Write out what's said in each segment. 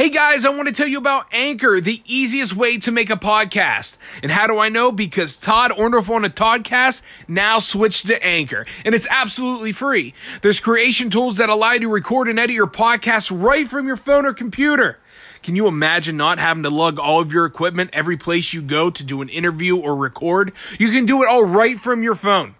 Hey guys, I want to tell you about Anchor, the easiest way to make a podcast. And how do I know? Because Todd Orndorf on a Toddcast now switched to Anchor, and it's absolutely free. There's creation tools that allow you to record and edit your podcast right from your phone or computer. Can you imagine not having to lug all of your equipment every place you go to do an interview or record? You can do it all right from your phone.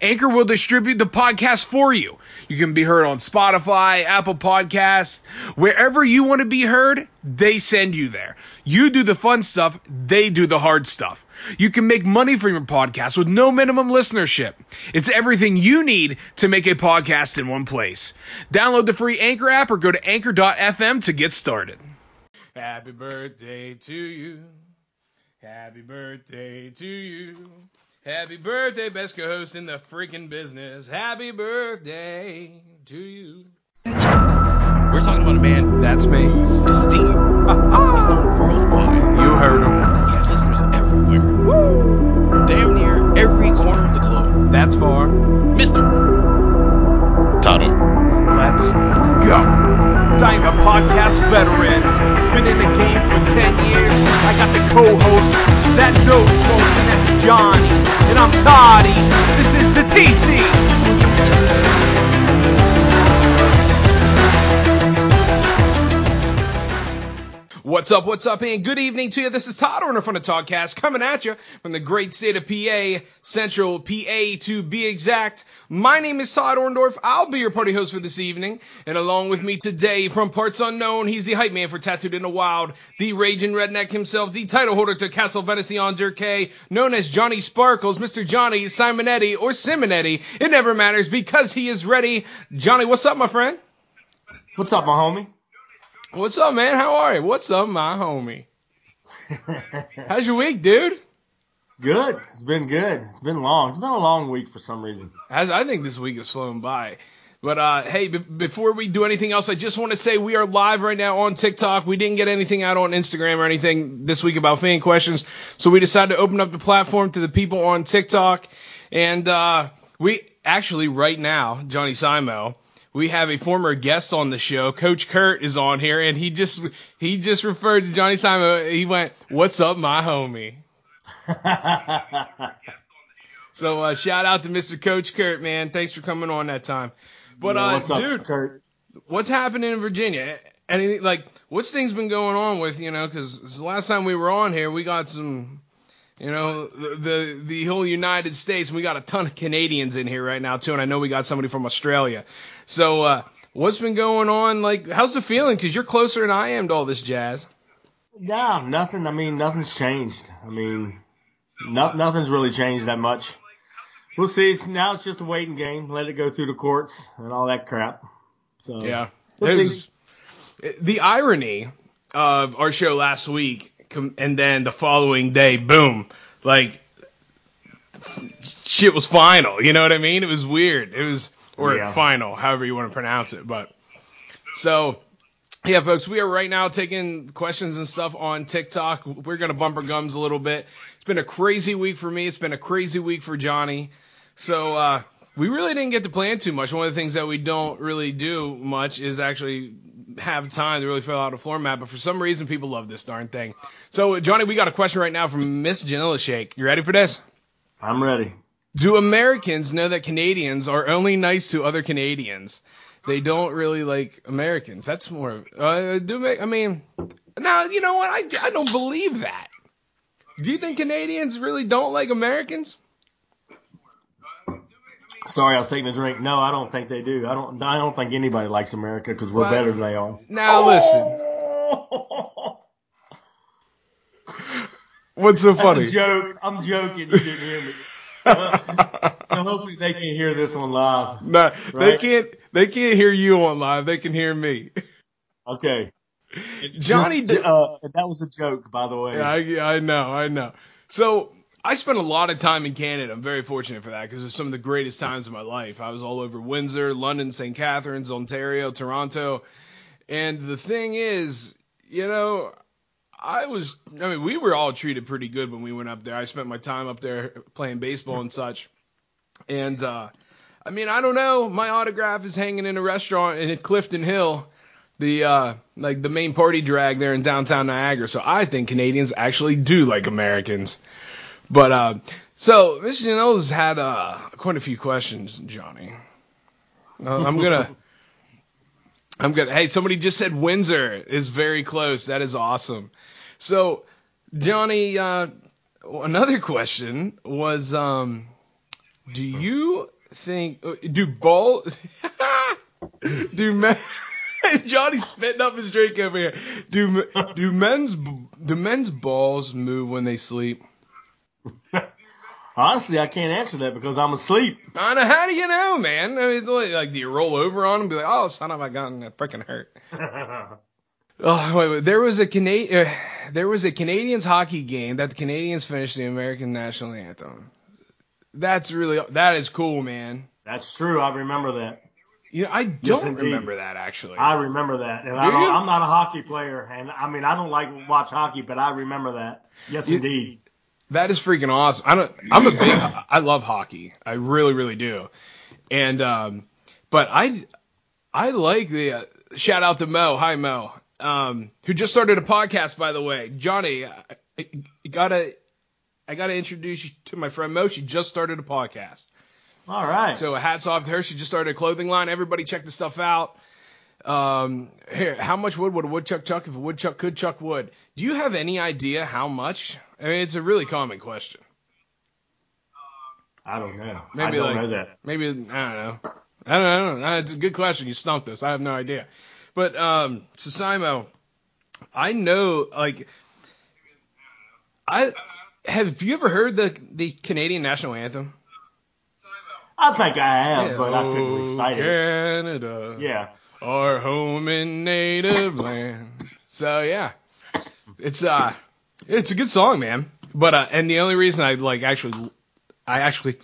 Anchor will distribute the podcast for you. You can be heard on Spotify, Apple Podcasts, wherever you want to be heard, they send you there. You do the fun stuff, they do the hard stuff. You can make money from your podcast with no minimum listenership. It's everything you need to make a podcast in one place. Download the free Anchor app or go to anchor.fm to get started. Happy birthday to you. Happy birthday to you. Happy birthday, best co-host in the freaking business. Happy birthday to you. We're talking about a man That's me. who's esteemed. He's known worldwide. You heard him. He has listeners everywhere. Damn near every corner of the globe. That's far. Mr. Toto. Let's go. I'm a podcast veteran. Been in the game for 10 years. I got the co-host that knows most, Johnny. And I'm Toddy. This is the TC. What's up, what's up, and good evening to you. This is Todd Orner from the Toddcast coming at you from the great state of PA, Central PA to be exact. My name is Todd Orndorf. I'll be your party host for this evening. And along with me today from parts unknown, he's the hype man for Tattooed in the Wild, the raging redneck himself, the title holder to Castle Venecian Durkay, known as Johnny Sparkles, Mr. Johnny Simonetti or Simonetti. It never matters because he is ready. Johnny, what's up, my friend? What's up, my homie? What's up, man? How are you? What's up, my homie? How's your week, dude? good. It's been good. It's been long. It's been a long week for some reason. As I think this week is flown by. But uh, hey, b- before we do anything else, I just want to say we are live right now on TikTok. We didn't get anything out on Instagram or anything this week about fan questions, so we decided to open up the platform to the people on TikTok. And uh, we actually right now, Johnny Simo, we have a former guest on the show. Coach Kurt is on here, and he just he just referred to Johnny Simon. He went, "What's up, my homie?" So uh, shout out to Mr. Coach Kurt, man. Thanks for coming on that time. But Yeah, uh, what's up, dude, Kurt? what's happening in Virginia? Anything like what's things been going on with you know? Because the last time we were on here, we got some, you know, the, the the whole United States. We got a ton of Canadians in here right now too, and I know we got somebody from Australia. So uh, what's been going on? Like, how's the feeling? Because you're closer than I am to all this jazz. Yeah, nothing. I mean, nothing's changed. I mean, no, nothing's really changed that much. We'll see. It's, now it's just a waiting game. Let it go through the courts and all that crap. So Yeah. We'll the irony of our show last week, and then the following day, boom, like shit was final. You know what I mean? It was weird. It was or Yeah. final, however you want to pronounce it. But so. Yeah, folks, we are right now taking questions and stuff on TikTok. We're going to bump our gums a little bit. It's been a crazy week for me. It's been a crazy week for Johnny. So, uh, we really didn't get to plan too much. One of the things that we don't really do much is actually have time to really fill out a floor map. But for some reason, people love this darn thing. So, Johnny, we got a question right now from Miss Janilla Shake. You ready for this? I'm ready. Do Americans know that Canadians are only nice to other Canadians? They don't really like Americans. That's more. Uh, do I mean? Now you know what? I, I don't believe that. Do you think Canadians really don't like Americans? Sorry, I was taking a drink. No, I don't think they do. I don't. I don't think anybody likes America because we're Well, better than they are. Now listen. What's so funny? joke. I'm joking. You didn't hear me. Now, hopefully they can hear this on live. Nah, they can't. They can't hear you on live. They can hear me. Okay. Johnny. Just, uh, that was a joke, by the way. I, I know, I know. So I spent a lot of time in Canada. I'm very fortunate for that because it was some of the greatest times of my life. I was all over Windsor, London, St. Catharines, Ontario, Toronto. And the thing is, you know, I was, I mean, we were all treated pretty good when we went up there. I spent my time up there playing baseball and such. And, uh, I mean, I don't know. My autograph is hanging in a restaurant in Clifton Hill. the uh, like the main party drag there in downtown Niagara. So I think Canadians actually do like Americans. But uh, so Mr. Janelle's had uh, quite a few questions, Johnny. Uh, I'm gonna. I'm good. Hey, somebody just said Windsor is very close. That is awesome. So, Johnny, uh, another question was, um, do you think do ball do men Johnny's spitting up his drink over here. Do do men's do men's balls move when they sleep? Honestly, I can't answer that because I'm asleep. I know. How do you know, man? I mean, like, do you roll over on them and be like, "Oh, son of a gun, that freaking hurt." Oh, wait, wait. There was a Canadian. Uh, there was a Canadians hockey game that the Canadians finished the American national anthem. That's really that is cool, man. That's true. I remember that. You know, I don't remember that actually. I remember that, and I don't, I'm not a hockey player, and I mean I don't like watch hockey, but I remember that. Yes, You- indeed. That is freaking awesome. I don't. I'm a big. I love hockey. I really, really do. And um, but I, I like the uh, shout out to Mo. Hi Mo. Um, who just started a podcast by the way. Johnny, I, I gotta, I gotta introduce you to my friend Mo. She just started a podcast. All right. So hats off to her. She just started a clothing line. Everybody check the stuff out. Um, here, how much wood would a woodchuck chuck if a woodchuck could chuck wood? Do you have any idea how much? I mean, it's a really common question. I don't know. Maybe I don't like know that. maybe I don't know. I don't know. I don't know. It's a good question. You stumped us. I have no idea. But um, so Simo, I know like I have you ever heard the the Canadian national anthem? I think I have, but I couldn't recite it. Canada, Yeah. our home and native land. So yeah, it's uh, it's a good song, man. But uh, and the only reason I like actually, I actually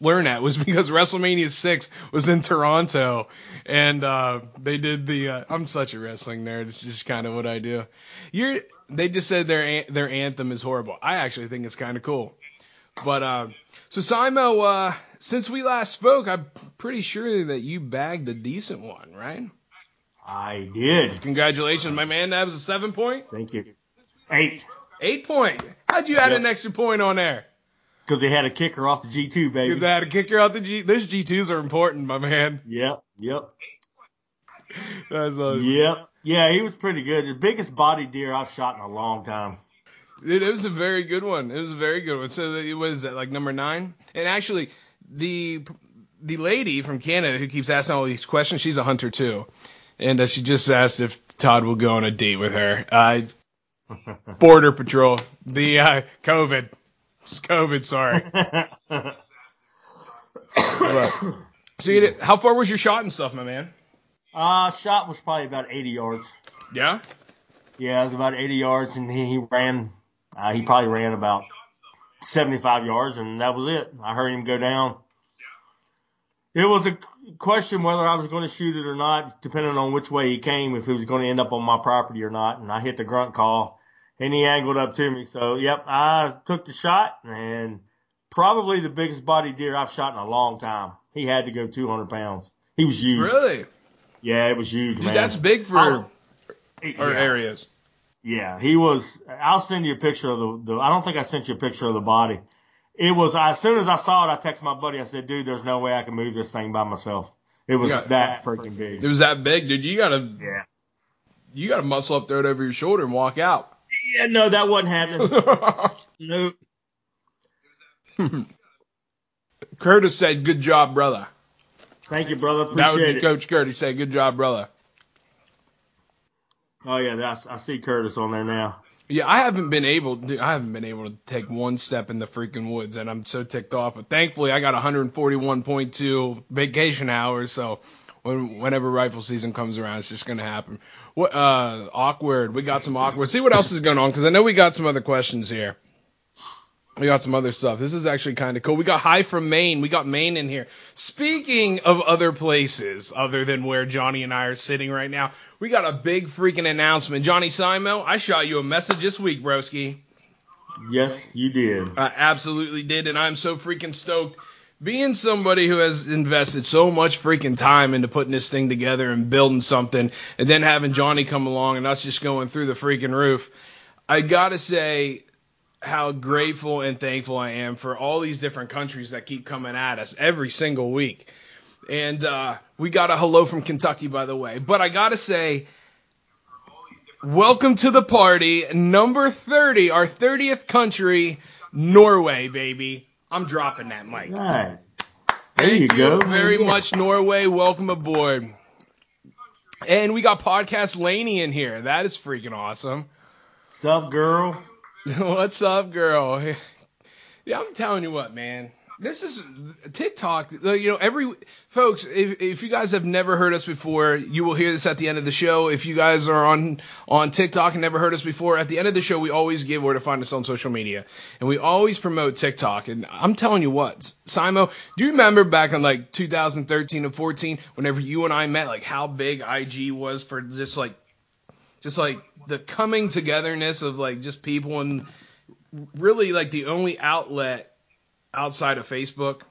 learned that was because WrestleMania six was in Toronto, and uh, they did the. Uh, I'm such a wrestling nerd. It's just kind of what I do. You're. They just said their their anthem is horrible. I actually think it's kind of cool. But uh, so Simo, uh, since we last spoke, I'm pretty sure that you bagged a decent one, right? I did. Congratulations, my man. That was a seven point, Thank you. Eight. eight point. How'd you add Yep. an extra point on there? Because they had a kicker off the G2, baby. Because I had to kick her out the G. This G2s are important, my man. Yep. Yep. That's uh, Yep. Yeah, he was pretty good. The biggest body deer I've shot in a long time. It, it was a very good one. It was a very good one. So what is that like number nine? And actually, the the lady from Canada who keeps asking all these questions, she's a hunter too, and uh, she just asked if Todd will go on a date with her. Uh, Border Patrol, the uh, COVID, It's COVID. Sorry. But- so you did, how far was your shot and stuff, my man? uh, shot was probably about 80 yards. Yeah. Yeah, it was about 80 yards, and he, he ran. Uh, he probably ran about 75 yards, and that was it. I heard him go down. It was a question whether I was going to shoot it or not, depending on which way he came, if he was going to end up on my property or not. And I hit the grunt call, and he angled up to me. So, yep, I took the shot, and probably the biggest body deer I've shot in a long time. He had to go 200 pounds. He was huge. Really? Yeah, it was huge, Dude, man. that's big for I- our yeah. areas. Yeah, he was. I'll send you a picture of the, the. I don't think I sent you a picture of the body. It was. As soon as I saw it, I texted my buddy. I said, "Dude, there's no way I can move this thing by myself." It was Yeah. that freaking big. It was that big, dude. You gotta Yeah. you gotta muscle up, throw it over your shoulder, and walk out. Yeah. No, that wasn't happening. no. Curtis said, "Good job, brother." Thank you, brother. That was Appreciate it. coach Curtis said, "Good job, brother." Oh yeah, that's, I see Curtis on there now. Yeah, I haven't been able, to. I haven't been able to take one step in the freaking woods, and I'm so ticked off. But thankfully, I got 141.2 vacation hours, so when whenever rifle season comes around, it's just gonna happen. What uh, awkward? We got some awkward. See what else is going on, because I know we got some other questions here. We got some other stuff. This is actually kind of cool. We got High from Maine. We got Maine in here. Speaking of other places other than where Johnny and I are sitting right now, we got a big freaking announcement. Johnny Simo, I shot you a message this week, broski. Yes, you did. I absolutely did, and I'm so freaking stoked being somebody who has invested so much freaking time into putting this thing together and building something, and then having Johnny come along and us just going through the freaking roof, I gotta say how grateful and thankful I am for all these different countries that keep coming at us every single week. And uh, we got a hello from Kentucky, by the way. But I gotta say, welcome to the party, number 30, our 30th country, Norway, baby. I'm dropping that mic. All right. There Thank you go. very Yeah. much, Norway. Welcome aboard. And we got podcast Laney in here. That is freaking awesome. What's up, girl? What's up, girl? Yeah, I'm telling you what, man. This is TikTok. Uh, you know, every folks, if, if you guys have never heard us before, you will hear this at the end of the show. If you guys are on on TikTok and never heard us before, at the end of the show, we always give where to find us on social media, and we always promote TikTok. And I'm telling you what, Simo, do you remember back in like 2013 and 14, whenever you and I met, like how big IG was for just like just like the coming togetherness of like just people and really like the only outlet outside of Facebook.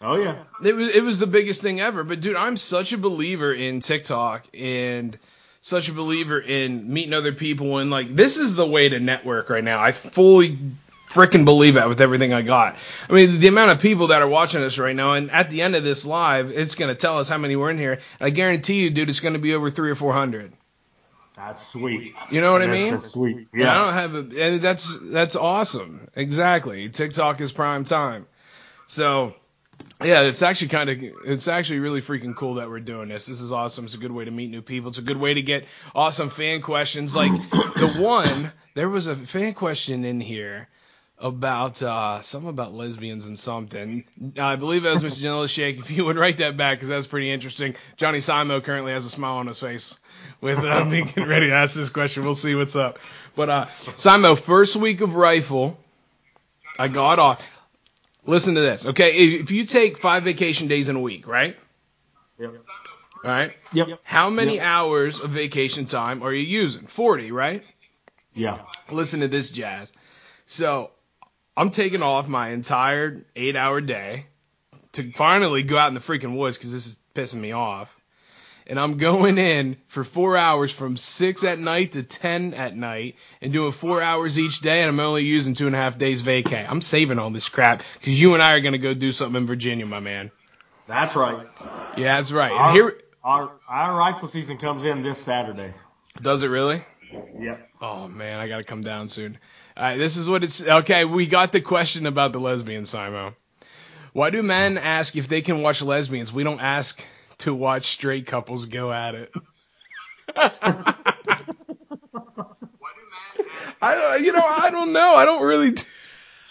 Oh yeah. It was it was the biggest thing ever. But dude, I'm such a believer in TikTok and such a believer in meeting other people and like this is the way to network right now. I fully freaking believe that with everything I got. I mean, the amount of people that are watching us right now, and at the end of this live, it's gonna tell us how many we're in here. I guarantee you, dude, it's gonna be over three or four hundred. That's sweet. You know what I mean? sweet. Yeah. I don't have a, and that's that's awesome. Exactly. TikTok is prime time. So, yeah, it's actually kind of it's actually really freaking cool that we're doing this. This is awesome. It's a good way to meet new people. It's a good way to get awesome fan questions. Like the one, there was a fan question in here about uh, something about lesbians and something. I believe that was Mr. Shake. If you would write that back, because that's pretty interesting. Johnny Simo currently has a smile on his face with uh, me getting ready to ask this question. We'll see what's up. But uh, Simo, first week of rifle, I got off. Listen to this, okay? If if you take five vacation days in a week, right? Yep. All right. Yep. How many Yep. hours of vacation time are you using? 40, right? Yeah. listen to this jazz. So I'm taking off my entire eight hour day to finally go out in the freaking woods because this is pissing me off. And I'm going in for four hours from six at night to ten at night and doing four hours each day, and I'm only using two and a half days vacay. I'm saving all this crap because you and I are gonna go do something in Virginia, my man. That's right. Yeah, that's right. Our, here our our rifle season comes in this Saturday. does it really? Yep. Oh man, I gotta come down soon. Right, this is what it's. Okay, we got the question about the lesbian, Simo. Why do men ask if they can watch lesbians? We don't ask to watch straight couples go at it. I don't, you know, I don't know. I don't really.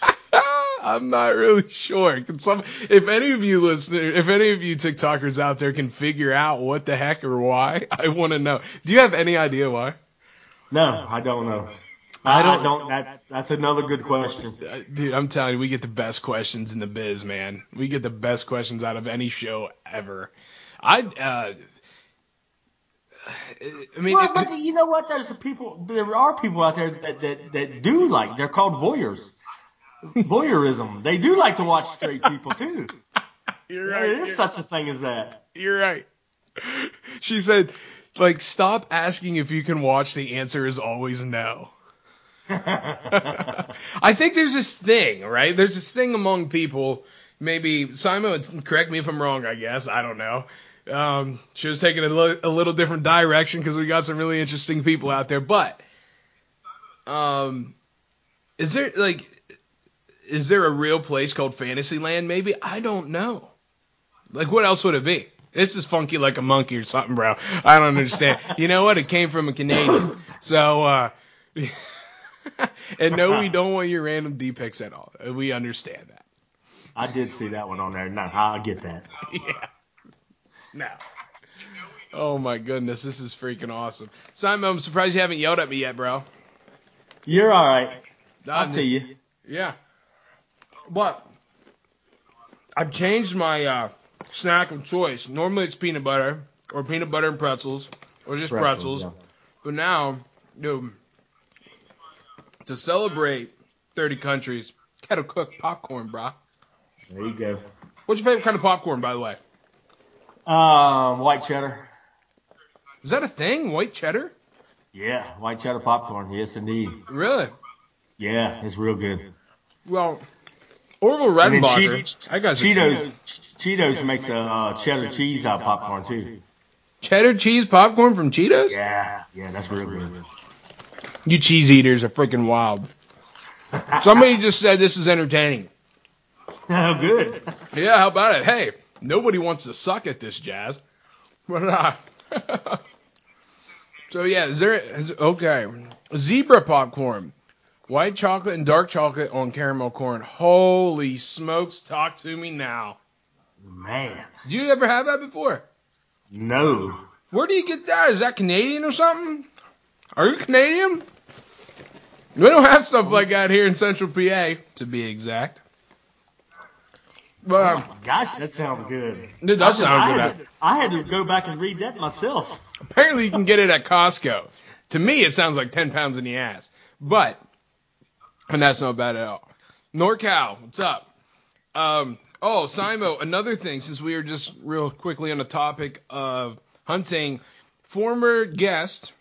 I'm not really sure. Can some, if any of you listeners, if any of you TikTokers out there can figure out what the heck or why, I want to know. Do you have any idea why? No, I don't know. I I don't- don't. That's that's another good question. Dude, I'm telling you, we get the best questions in the biz, man. We get the best questions out of any show ever. I, uh, I mean, Well, but you know what? There's the people. There are people out there that that, that do like. They're called voyeurs. Voyeurism. They do like to watch straight people too. you're right. is You're, such a thing as that. you're right. She said, like, stop asking if you can watch. The answer is always no. I think there's this thing, right? There's this thing among people. Maybe Simon, correct me if I'm wrong. I guess I don't know. Um, she was taking a, li- a little different direction because we got some really interesting people out there. But, um, is there like, is there a real place called Fantasyland? Maybe I don't know. Like, what else would it be? This is funky like a monkey or something, bro. I don't understand. you know what? It came from a Canadian. So, uh, and no, we don't want your random D pics at all. We understand that. I did see that one on there. No, I get that. Yeah. No. Oh my goodness, this is freaking awesome. Simon, I'm surprised you haven't yelled at me yet, bro. You're all right. I see you. Yeah. But I've changed my uh, snack of choice. Normally it's peanut butter or peanut butter and pretzels or just pretzels. yeah. But now, dude, to celebrate 30 countries, gotta cook popcorn, brah. There you go. What's your favorite kind of popcorn, by the way? Um, white cheddar. Is that a thing? White cheddar? Yeah, white cheddar popcorn. Yes, indeed. Really? Yeah, it's real good. Well, Orville Redenbacher. Cheetos, I got Cheetos, Cheetos makes a uh, cheddar cheese out of popcorn too. cheddar cheese popcorn from Cheetos. Yeah, yeah, that's real good. You cheese eaters are freaking wild. Somebody just said this is entertaining. Oh, good. Yeah, how about it? Hey, nobody wants to suck at this, Jazz. But uh, so yeah, is there? Is, okay, zebra popcorn, white chocolate and dark chocolate on caramel corn. Holy smokes! Talk to me now. Man, Did you ever have that before? no. Where do you get that? Is that Canadian or something? Are you Canadian? We don't have stuff like that here in Central PA, to be exact. But um, Gosh, that sounds good. it does I sound good. had, to, I had to go back and read that myself. Apparently, you can get it at Costco. To me, it sounds like 10 pounds in the ass. But, and that's not bad at all. NorCal, what's up? Um, oh, Simo, another thing, since we are just real quickly on the topic of hunting, former guest,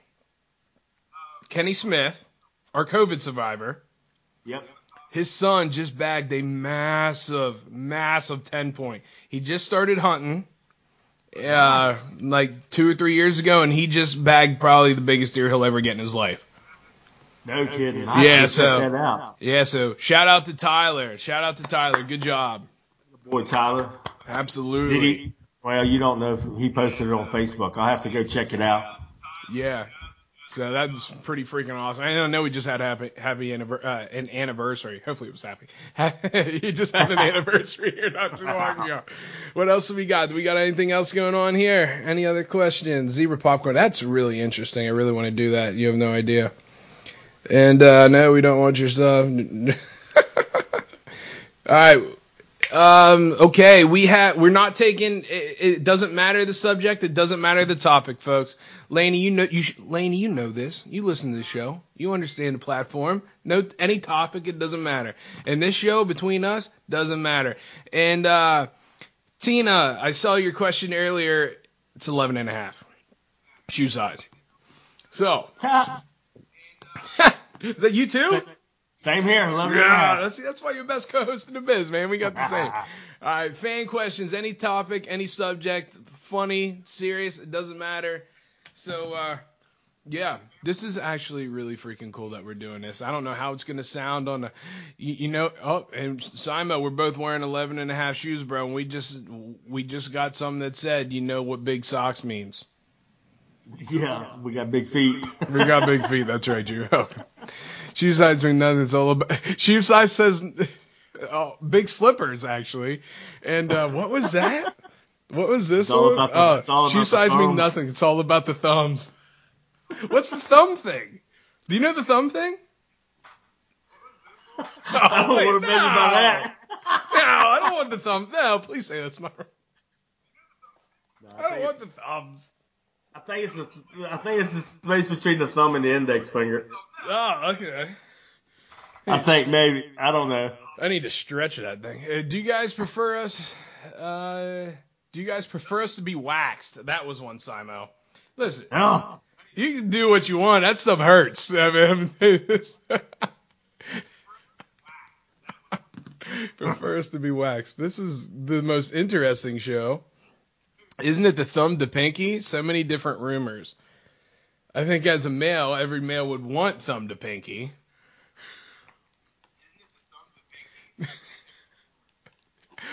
Kenny Smith, our COVID survivor, Yep. his son just bagged a massive, massive 10 point. He just started hunting, uh, like two or three years ago, and he just bagged probably the biggest deer he'll ever get in his life. No kidding. I Yeah, so- check that out. Yeah, so shout out to Tyler. Shout out to Tyler. Good job. Boy, Tyler. Absolutely. Did he? Well, you don't know if he posted it on Facebook. I'll have to go check it out. Yeah. So that's pretty freaking awesome. And I know we just had happy, happy uh, an anniversary. Hopefully it was happy. you just had an anniversary here not too long ago. What else have we got? Do we got anything else going on here? Any other questions? Zebra popcorn. That's really interesting. I really want to do that. You have no idea. And uh, no, we don't want your stuff. All right. Um, okay, we have we're not taking. It, it doesn't matter the subject. It doesn't matter the topic, folks. Laney, you know you sh- Laney, you know this. You listen to the show. You understand the platform. No, any topic, it doesn't matter. And this show between us doesn't matter. And uh, Tina, I saw your question earlier. It's 11 and a half shoe size. So, is that you too? Same here. Love you. Yeah, that's that's why you're best co-host in the biz, man. We got the same. All right, fan questions, any topic, any subject, funny, serious, it doesn't matter. So, uh, yeah, this is actually really freaking cool that we're doing this. I don't know how it's gonna sound on the, you, you know. Oh, and Simo, we're both wearing 11 and a half shoes, bro. And we just we just got something that said, you know what big socks means. Yeah, we got big feet. We got big feet. That's right, you. Shoe size mean nothing. It's all about shoe size says oh, big slippers actually. And uh, what was that? What was this It's all one? about the- Oh, it's all shoe about the size mean thumbs. nothing. It's all about the thumbs. What's the thumb thing? Do you know the thumb thing? I don't wait, want to mention about that. No, I don't want the thumb. No, please say that's not. right. No, I I, don't want the thumbs. I think it's the I think it's the space between the thumb and the index finger. Oh, okay. I think maybe I don't know. I need to stretch that thing. Uh, do you guys prefer us? Uh, do you guys prefer us to be waxed? That was one, Simo. Listen, Oh, you can do what you want. That stuff hurts. I mean, prefer us to be waxed. This is the most interesting show. Isn't it the thumb to pinky? So many different rumors. I think as a male, every male would want thumb to pinky.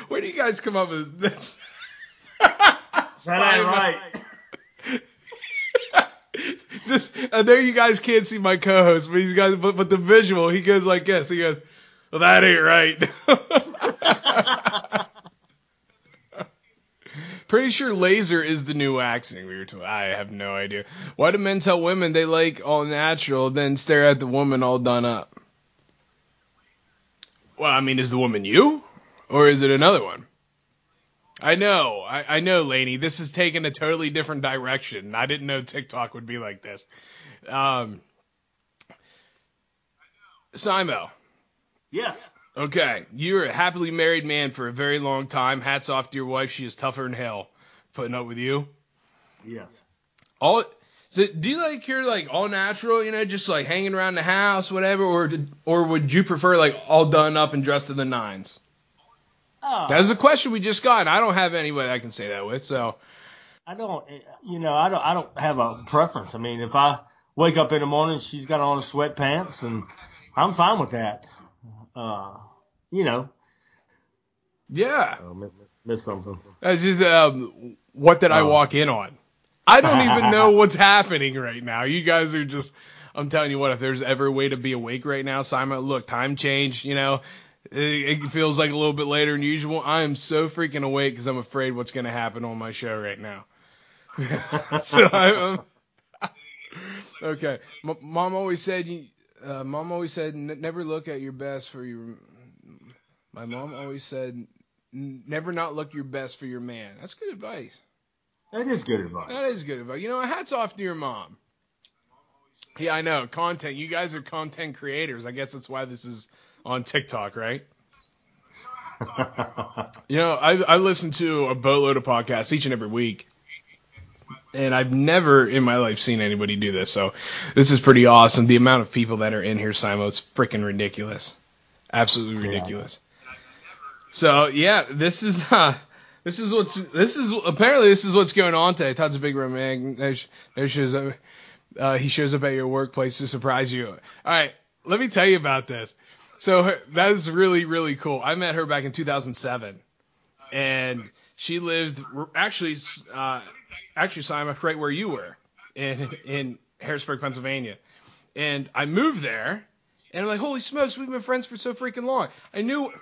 Where do you guys come up with this? that ain't right. Just, I know you guys can't see my co-host, but he's got, but, but the visual, he goes like this. He goes, "Well, that ain't right." Pretty sure laser is the new waxing. We were told. I have no idea. Why do men tell women they like all natural, then stare at the woman all done up? Well, I mean, is the woman you, or is it another one? I know, I, I know, Laney. This is taking a totally different direction. I didn't know TikTok would be like this. Um, Simo, Yes. Okay, you're a happily married man for a very long time. Hats off to your wife. She is tougher than hell putting up with you. Yes. All so do you like your like all natural, you know, just like hanging around the house, whatever, or did, or would you prefer like all done up and dressed to the nines? Oh, That a question we just got, and I don't have anybody I can say that with. So I don't, you know, I don't, I don't have a preference. I mean, if I wake up in the morning, she's got on sweatpants, and I'm fine with that. Uh, you know, yeah, oh, miss, miss something. that's just um, what did I Oh. walk in on? I don't even know what's happening right now. You guys are just. I'm telling you what, if there's ever a way to be awake right now, Simon, look, time change, you know, it, it feels like a little bit later than usual. I am so freaking awake because I'm afraid what's going to happen on my show right now. so I, um, okay, M- mom always said, uh, mom always said, "N- never look at your best for your. My mom always said, never not look your best for your man. That's good advice. That is good advice. That is good advice. You know, hats off to your mom. Yeah, I know. Content. You guys are content creators. I guess that's why this is on TikTok, right? You know, I I listen to a boatload of podcasts each and every week. And I've never in my life seen anybody do this, so this is pretty awesome. The amount of people that are in here, Simo, it's freaking ridiculous. Absolutely ridiculous. So yeah, this is uh this is what's this is apparently this is what's going on today. Todd's a big romantic. There, sh- there shows up. Uh, he shows up at your workplace to surprise you. All right, let me tell you about this. So her, that is really really cool. I met her back in 2007, and she lived actually uh, actually Simon right where you were in in Harrisburg, Pennsylvania, and I moved there, and I'm like, holy smokes, we've been friends for so freaking long. I knew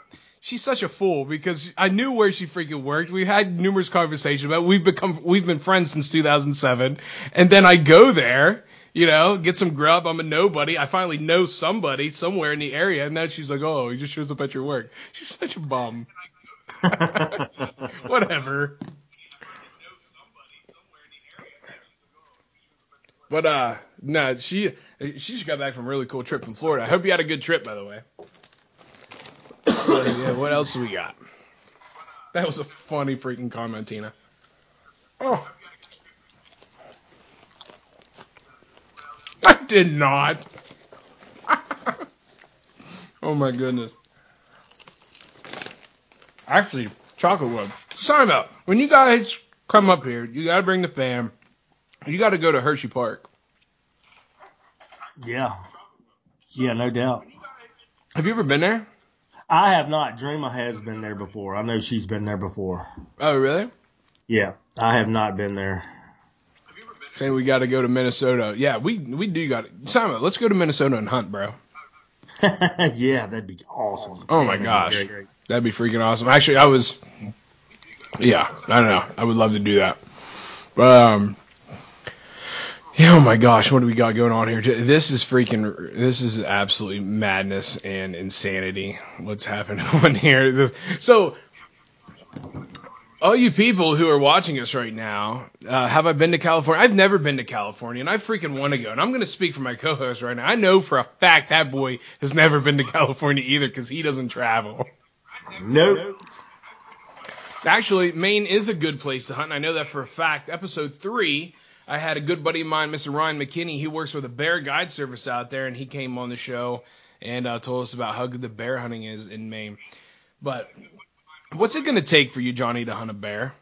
she's such a fool because I knew where she freaking worked. We had numerous conversations about. It. We've become we've been friends since 2007, and then I go there. You know, get some grub. I'm a nobody. I finally know somebody somewhere in the area, and now she's like, "Oh, he just shows up at your work." She's such a bum. Whatever. But uh, no, she she just got back from a really cool trip from Florida. I hope you had a good trip, by the way. But, yeah, what else we got? That was a funny freaking comment, Tina. Oh. I did not. oh my goodness. Actually, chocolate wood. Sorry about when you guys come up here, you gotta bring the fam. You gotta go to Hershey Park. yeah. Yeah, no doubt. Have you ever been there? I have not. Dreama has been there before. I know she's been there before. Oh, really? Yeah, I have not been there. Saying we got to go to Minnesota. Yeah, we we do got to. Simon, let's go to Minnesota and hunt, bro. yeah, that'd be awesome. Oh my That'd be gosh, great. that'd be freaking awesome. Actually, I was. Yeah, I don't know. I would love to do that. But um. Yeah, oh my gosh, what do we got going on here? This is freaking. This is absolutely madness and insanity. What's happening on here? So, all you people who are watching us right now, uh, have I been to California? I've never been to California, and I freaking want to go. And I'm going to speak for my co-host right now. I know for a fact that boy has never been to California either because he doesn't travel. Nope. Actually, Maine is a good place to hunt, and I know that for a fact. Episode three, I had a good buddy of mine, Mr. Ryan McKinney. He works with a bear guide service out there, and he came on the show and uh, told us about how good the bear hunting is in Maine. But what's it going to take for you, Johnny, to hunt a bear?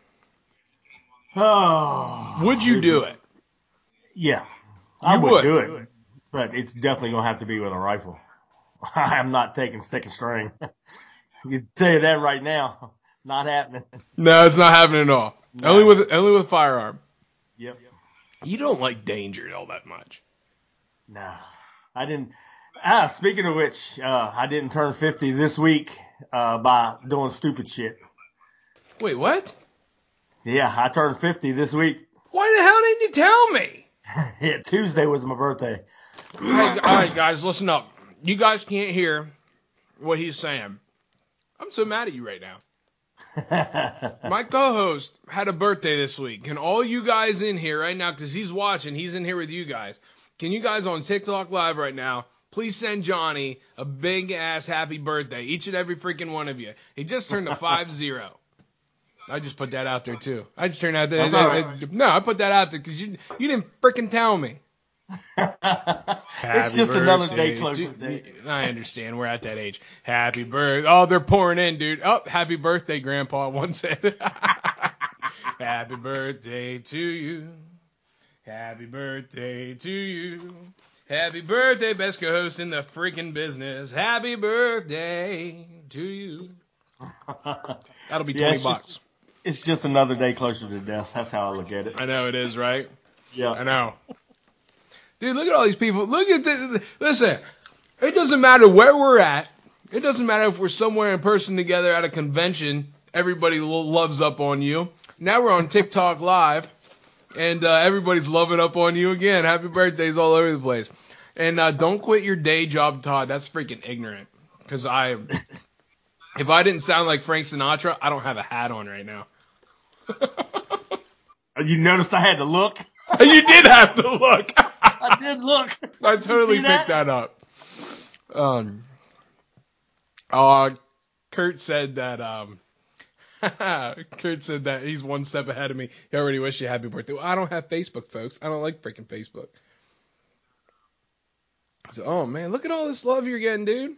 Oh, Would you do it? Yeah, I would, would. do it, but it's definitely gonna have to be with a rifle. I'm not taking stick and string. you can tell you that right now. Not happening. No, it's not happening at all. No. Only with only with firearm. Yep. You don't like danger all that much. No, I didn't. Ah, speaking of which, uh, I didn't turn 50 this week uh, by doing stupid shit. Wait, what? Yeah, I turned 50 this week. Why the hell didn't you tell me? yeah, Tuesday was my birthday. Hey, all right, guys, listen up. You guys can't hear what he's saying. I'm so mad at you right now. My co-host had a birthday this week. Can all you guys in here right now, because he's watching, he's in here with you guys. Can you guys on TikTok live right now please send Johnny a big ass happy birthday, each and every freaking one of you. He just turned a five zero. I just put that out there too. I just turned out there. That's all right. No, I put that out there because you you didn't freaking tell me. it's just another day closer. to- to- I understand. We're at that age. Happy birthday. Oh, they're pouring in, dude. Oh, happy birthday, Grandpa. One said. happy birthday to you. Happy birthday to you. Happy birthday, best co-host in the freaking business. Happy birthday to you. That'll be Yeah, twenty it's bucks. just- It's just another day closer to death. That's how I look at it. I know it is, right? Yeah. I know. Dude, look at all these people. Look at this. Listen, it doesn't matter where we're at. It doesn't matter if we're somewhere in person together at a convention. Everybody loves up on you. Now we're on TikTok Live, and uh, everybody's loving up on you again. Happy birthdays all over the place. And uh, don't quit your day job, Todd. That's freaking ignorant. Because I, if I didn't sound like Frank Sinatra, I don't have a hat on right now. You noticed I had to look. you did have to look. I did look. I totally picked that up. Um. Uh, Kurt said that. Um. Kurt said that he's one step ahead of me. He already wished you happy birthday. Well, I don't have Facebook, folks. I don't like freaking Facebook. So, oh man, look at all this love you're getting, dude.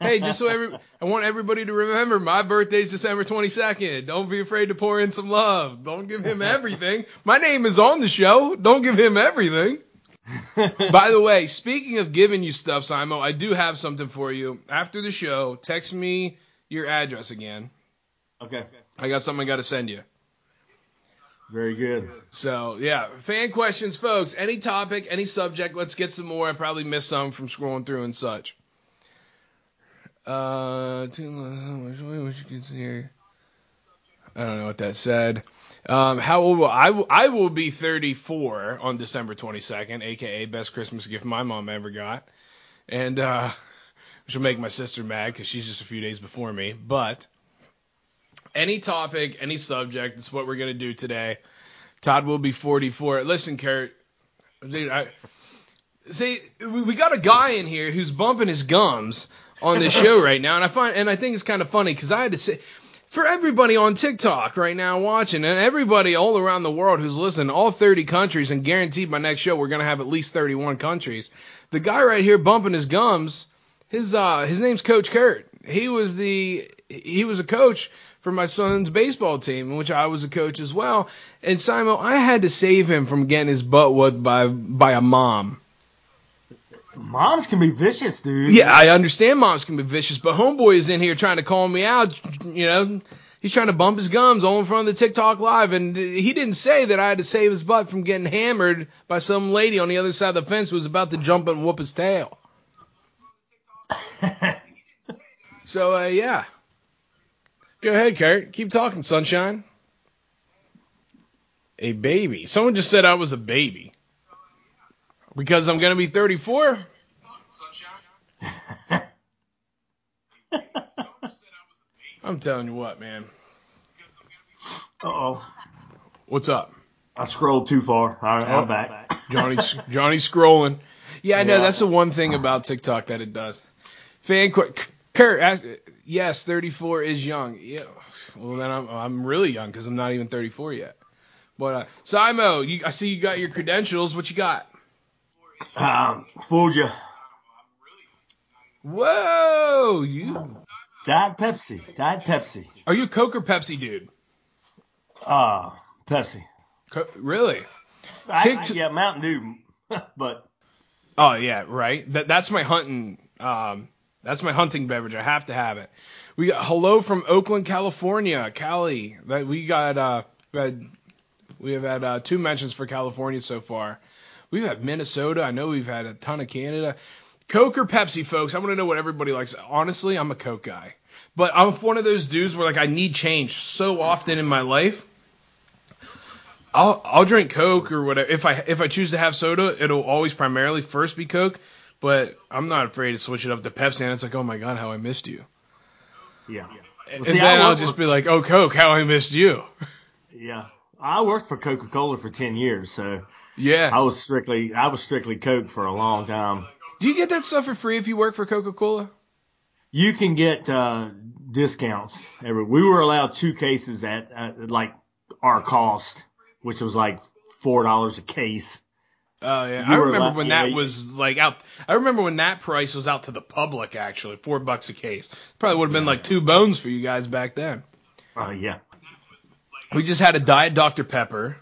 Hey, just so every, I want everybody to remember, my birthday's December 22nd. Don't be afraid to pour in some love. Don't give him everything. My name is on the show. Don't give him everything. By the way, speaking of giving you stuff, Simo, I do have something for you. After the show, text me your address again. Okay. I got something I got to send you. Very good. So, yeah, fan questions, folks. Any topic, any subject, let's get some more. I probably missed some from scrolling through and such. Uh, two- what you can here. I don't know what that said. Um, how old will I? Will, I will be 34 on December 22nd, aka best Christmas gift my mom ever got, and uh, which will make my sister mad because she's just a few days before me. But any topic, any subject, that's what we're gonna do today. Todd will be 44. Listen, Kurt, dude, I see we, we got a guy in here who's bumping his gums on this show right now, and I find and I think it's kind of funny because I had to say for everybody on TikTok right now watching, and everybody all around the world who's listening, all 30 countries, and guaranteed by next show we're gonna have at least 31 countries. The guy right here bumping his gums, his uh his name's Coach Kurt. He was the he was a coach for my son's baseball team, in which I was a coach as well. And Simon, I had to save him from getting his butt whooped by by a mom. Moms can be vicious, dude. Yeah, I understand moms can be vicious, but homeboy is in here trying to call me out. You know, he's trying to bump his gums all in front of the TikTok live, and he didn't say that I had to save his butt from getting hammered by some lady on the other side of the fence who was about to jump and whoop his tail. So uh, yeah, go ahead, Kurt. Keep talking, sunshine. A baby. Someone just said I was a baby. Because I'm gonna be 34. I'm telling you what, man. Uh oh. What's up? I scrolled too far. All right, Oh. I'm back. Johnny Johnny's scrolling. Yeah, I know Yeah. that's the one thing about TikTok that it does. Fan quick, Kurt. Yes, 34 is young. Yeah. Well, then I'm I'm really young because I'm not even 34 yet. But uh, Simo, you, I see you got your credentials. What you got? Um, fooled you. Whoa, you Diet Pepsi. Diet Pepsi. are you a Coke or Pepsi dude? Uh, Pepsi. Co- really? Yeah, Mountain Dew. but Oh yeah, right. That that's my hunting. Um, that's my hunting beverage. I have to have it. We got hello from Oakland, California, Cali. That we got. Uh, we had we have had uh, two mentions for California so far. We've had Minnesota. I know we've had a ton of Canada. Coke or Pepsi, folks? I want to know what everybody likes. Honestly, I'm a Coke guy, but I'm one of those dudes where like I need change so often in my life. I'll I'll drink Coke or whatever. If I if I choose to have soda, it'll always primarily first be Coke. But I'm not afraid to switch it up to Pepsi, and it's like, oh my god, how I missed you. yeah. And see, I then I'll just be like, oh Coke, how I missed you. Yeah. I worked for Coca Cola for ten years, so Yeah. I was strictly I was strictly Coke for a long time. Do you get that stuff for free if you work for Coca Cola? You can get uh, discounts. Every we were allowed two cases at, at like our cost, which was like four dollars a case. Oh yeah, You I remember allowed- when yeah, that you- was like out. I remember when that price was out to the public. Actually, four bucks a case. Probably would have been like two bones for you guys back then. Oh yeah. We just had a Diet Dr Pepper.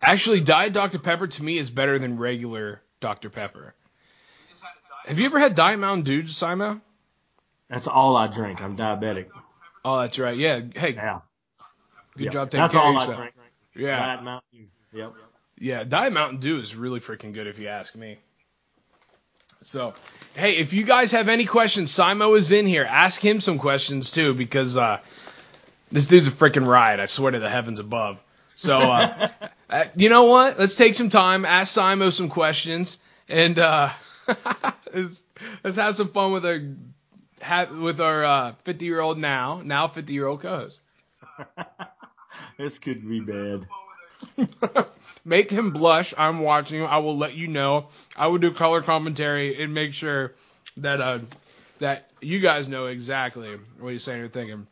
Actually, Diet Dr Pepper to me is better than regular Dr Pepper. Have you ever had Diet Mountain Dew, Simo? That's all I drink. I'm diabetic. Oh, that's right. Yeah. Hey, Yeah. good Yep. job taking That's care of all I drink. Yeah. Diet Mountain Dew. Yep. Yeah, Diet Mountain Dew is really freaking good if you ask me. So, hey, if you guys have any questions, Simo is in here. Ask him some questions too, because uh, this dude's a freaking riot. I swear to the heavens above. So, uh, uh, you know what? Let's take some time, ask Simo some questions, and uh, let's, let's have some fun with our with our 50 year old now now 50 year old co-host. This could be bad. make him blush. I'm watching him. I will let you know. I will do color commentary and make sure that uh that you guys know exactly what he's saying or thinking.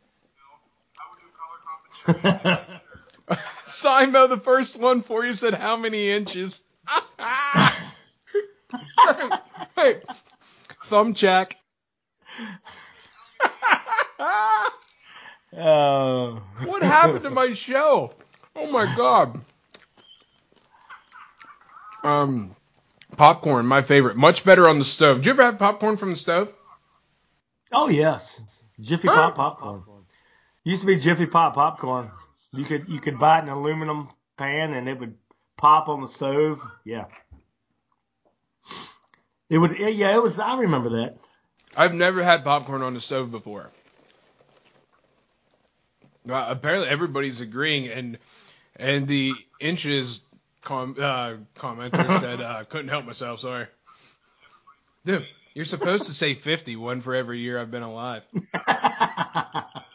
Simo, the first one for you said how many inches? hey, thumb check. Oh. What happened to my show? Oh my god. Um, popcorn, my favorite. Much better on the stove. Did you ever have popcorn from the stove? Oh yes, Jiffy Huh? Pop popcorn. Used to be Jiffy Pop popcorn. You could you could buy it in an aluminum pan and it would pop on the stove. Yeah. It would. Yeah, it was. I remember that. I've never had popcorn on the stove before. Uh, apparently, everybody's agreeing, and and the inches com- uh, commenter said uh, couldn't help myself. Sorry, dude. You're supposed to say 50, one for every year I've been alive.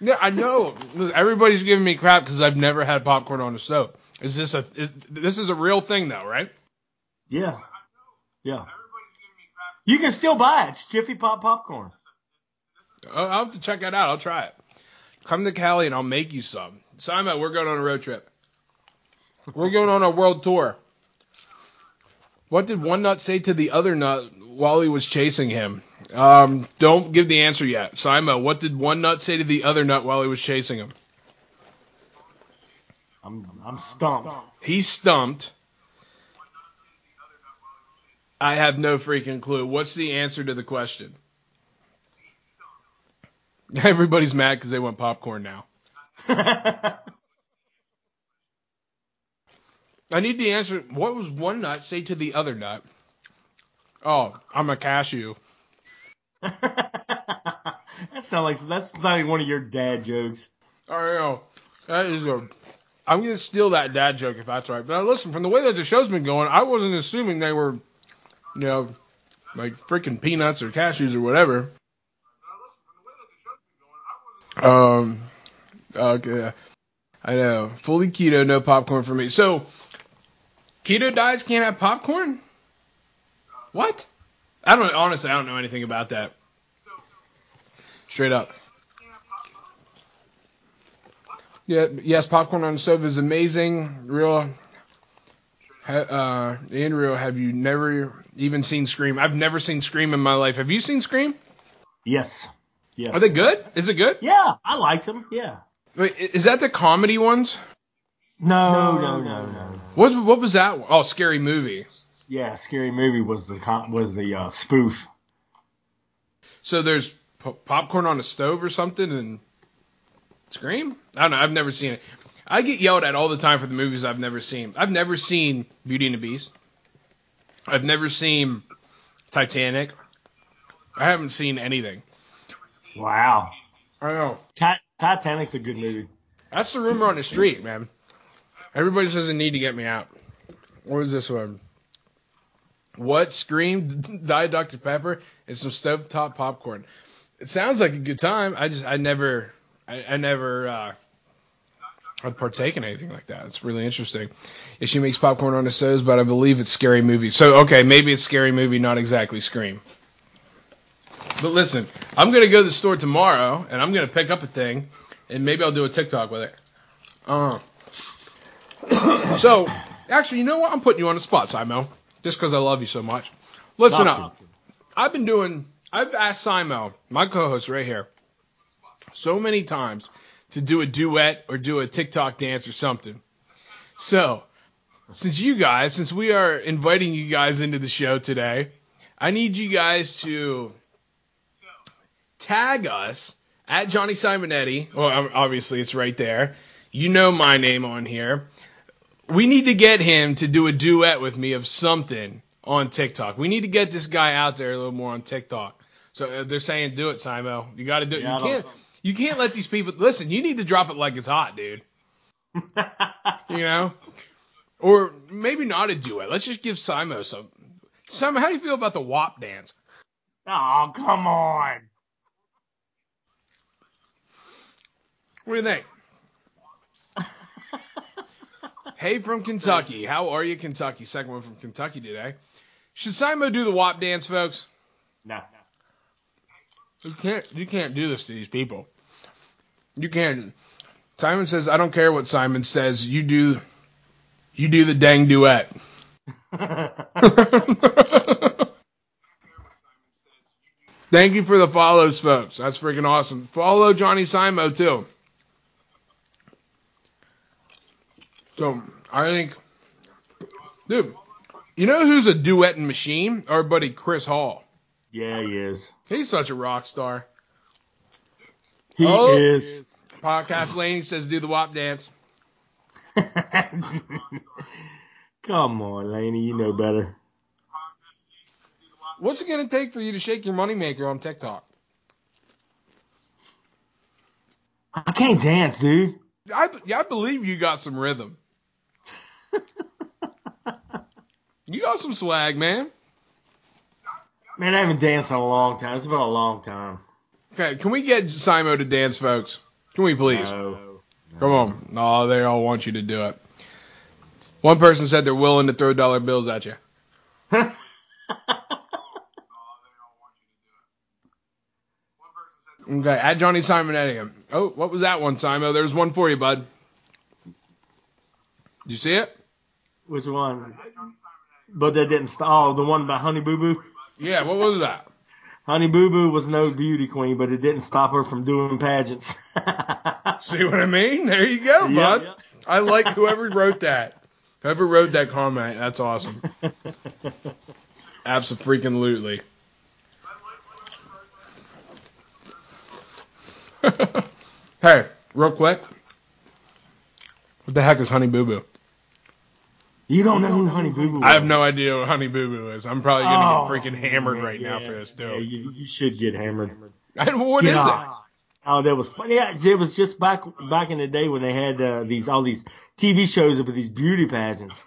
Yeah, I know. Everybody's giving me crap because I've never had popcorn on the stove. Is this a is this is a real thing though, right? Yeah. Yeah. You can still buy it. It's Jiffy Pop popcorn. I'll I'll have to check that out. I'll try it. Come to Cali and I'll make you some. Simon, we're going on a road trip. We're going on a world tour. What did one nut say to the other nut while he was chasing him? Um, don't give the answer yet. Simon, what did one nut say to the other nut while he was chasing him? I'm I'm stumped. He's stumped. I have no freaking clue. What's the answer to the question? Everybody's mad because they want popcorn now. I need the answer. What was one nut say to the other nut? Oh, I'm a cashew. that sounds like that's not like one of your dad jokes. I know. That is a. I'm gonna steal that dad joke if that's right. But listen, from the way that the show's been going, I wasn't assuming they were, you know, like freaking peanuts or cashews or whatever. Um. Okay. I know. Fully keto, no popcorn for me. So, keto diets can't have popcorn. What? I don't honestly. I don't know anything about that. Straight up. Yeah, yes, popcorn on the stove is amazing. Real, uh, in real, have you never even seen Scream? I've never seen Scream in my life. Have you seen Scream? Yes. Yes. Are they good? Is it good? Yeah, I liked them. Yeah. Wait, is that the comedy ones? No, No, no, no, no. What what was that? Oh, scary movie. Yeah, scary movie was the was the uh, spoof. So there's po- popcorn on a stove or something and Scream? I don't know. I've never seen it. I get yelled at all the time for the movies I've never seen. I've never seen Beauty and the Beast. I've never seen Titanic. I haven't seen anything. Wow. I know. Ti- Titanic's a good movie. That's the rumor on the street, man. Everybody says they need to get me out. What is this one? What Scream Diet Dr Pepper and some stovetop popcorn. It sounds like a good time. I just I never I, I never uh I'd partake in anything like that. It's really interesting. If she makes popcorn on the sodas, but I believe it's scary movie. So okay, maybe it's scary movie, not exactly Scream. But listen, I'm gonna go to the store tomorrow and I'm gonna pick up a thing, and maybe I'll do a TikTok with it. Uh, so actually, you know what? I'm putting you on the spot, Simo, just because I love you so much. Listen Love up. I've been doing. I've asked Simo, my co-host right here, so many times to do a duet or do a TikTok dance or something. So, since you guys, since we are inviting you guys into the show today, I need you guys to tag us at Johnny Simonetti. Well, obviously it's right there. You know my name on here. We need to get him to do a duet with me of something on TikTok. We need to get this guy out there a little more on TikTok. So uh, they're saying, do it, Simo. You got to do it. Yeah, you can't. You can't let these people listen. You need to drop it like it's hot, dude. You know, or maybe not a duet. Let's just give Simo some. Simo, how do you feel about the WAP dance? oh, come on. What do you think? hey from Kentucky. How are you, Kentucky? Second one from Kentucky today. Should Simo do the WAP dance, folks? No. You can't. You can't do this to these people. You can't. Simon says, "I don't care what Simon says. You do. You do the dang duet." Thank you for the follows, folks. That's freaking awesome. Follow Johnny Simo too. So I think, dude, you know who's a duetting machine? Our buddy Chris Hall. yeah, he is. He's such a rock star. He Oh. is. Podcast Laney says do the WAP dance. come on, Laney, you know better. What's it gonna take for you to shake your moneymaker on TikTok? I can't dance, dude. I, yeah, I believe you got some rhythm. You got some swag, man. Man, I haven't danced in a long time. It's been a long time. Okay, can we get Simo to dance, folks? Can we please? No. Come on. No, they all want you to do it. One person said they're willing to throw dollar bills at you. Okay, at Johnny Simonetti. Oh, what was that one, Simo? There's one for you, bud. Did you see it? Which one? But that didn't stop. Oh, the one about Honey Boo Boo. Yeah, what was that? Honey Boo Boo was no beauty queen, but it didn't stop her from doing pageants. See what I mean? There you go, Yeah, bud. yeah. I like whoever wrote that. Whoever wrote that comment, that's awesome. Absolutely. Freaking lootly. Hey, real quick. What the heck is Honey Boo Boo? You don't know who Honey Boo Boo? Is. I have no idea who Honey Boo Boo is. I'm probably gonna Oh, get freaking hammered man, right now for this Yeah, you, you should get hammered. I don't what is it? Oh, that was funny. Yeah, it was just back back in the day when they had uh, these all these TV shows with these beauty pageants,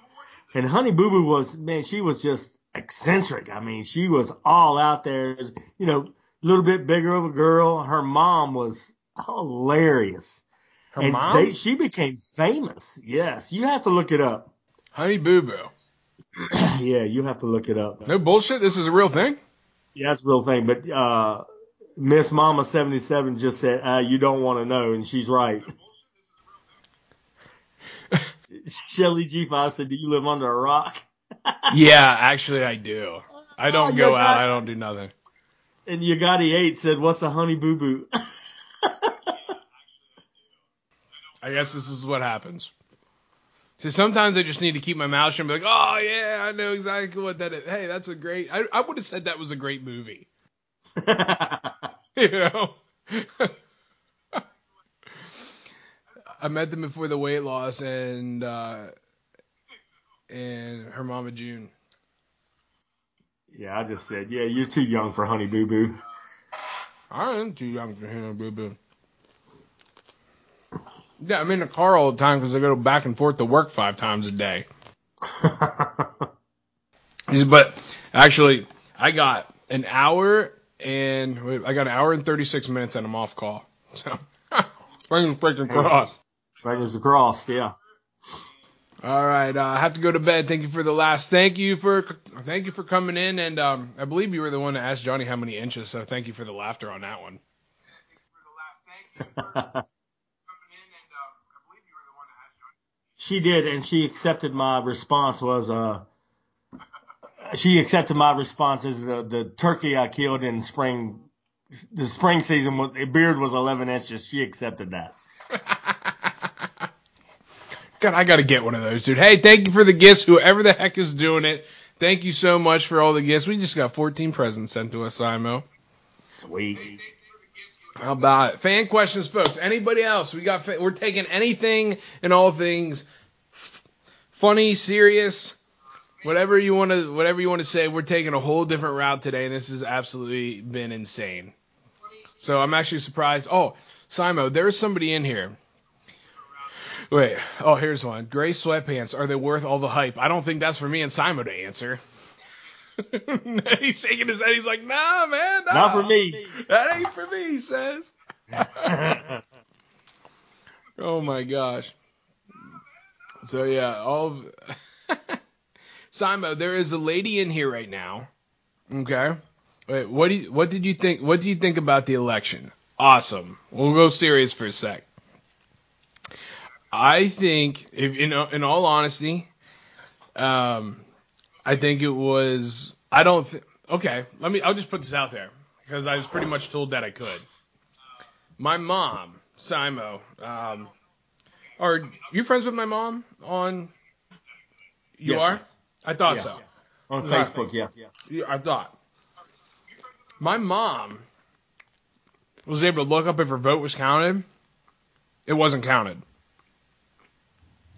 and Honey Boo Boo was man, she was just eccentric. I mean, she was all out there. You know, a little bit bigger of a girl. Her mom was hilarious, Her and mom? they, she became famous. Yes, you have to look it up. Honey Boo Boo. yeah, you have to look it up. No bullshit. This is a real thing. Yeah, that's a real thing. But uh, Miss Mama seventy seven just said, uh, "You don't want to know," and she's right. Shelly G five said, "Do you live under a rock?" Yeah, actually, I do. I don't Oh, go out. I don't do nothing. And Yagati eight said, "What's a honey boo boo?" I guess this is what happens. So sometimes I just need to keep my mouth shut and be like, oh, yeah, I know exactly what that is. Hey, that's a great. I, I would have said that was a great movie. You know? I met them before the weight loss and, uh, and her mama June. yeah, I just said, "Yeah, you're too young for honey boo boo." I am too young for Honey boo boo. Yeah, I'm in the car all the time because I go back and forth to work five times a day. But actually, I got an hour and I got an hour and 36 minutes and I'm off call. So, fingers freaking crossed. Fingers crossed. Yeah. All right, uh, I have to go to bed. Thank you for the last. Thank you for thank you for coming in, and um, I believe you were the one that asked Johnny how many inches. So thank you for the laughter on that one. she did, and she accepted my response was uh, she accepted my response as the the turkey I killed in spring, the spring season. The beard was 11 inches. She accepted that. God, I got to get one of those, dude. Hey, thank you for the gifts, whoever the heck is doing it. Thank you so much for all the gifts. We just got 14 presents sent to us, Simo. Sweet. How about it? Fan questions, folks. Anybody else? We got. We're taking anything and all things f- funny, serious, whatever you want to, whatever you want to say. We're taking a whole different route today, and this has absolutely been insane. So I'm actually surprised. Oh, Simo, there's somebody in here Wait. Oh, here's one. Gray sweatpants. Are they worth all the hype? I don't think that's for me and Simo to answer. he's shaking his head. He's like, Nah, man. Nah. Not for me. That ain't for me. He says. oh my gosh. So yeah, all. Of... Simon, there is a lady in here right now. Okay. Wait. What do you, What did you think? What do you think about the election? Awesome. We'll go serious for a sec. I think, if in in all honesty, um, I think it was. I don't. Th- okay, let me. I'll just put this out there because I was pretty much told that I could. My mom, Simo, um, are you friends with my mom on? You Yes. are. I thought Yeah. so. On Facebook, yeah. Yeah, I thought. My mom was able to look up if her vote was counted. It wasn't counted.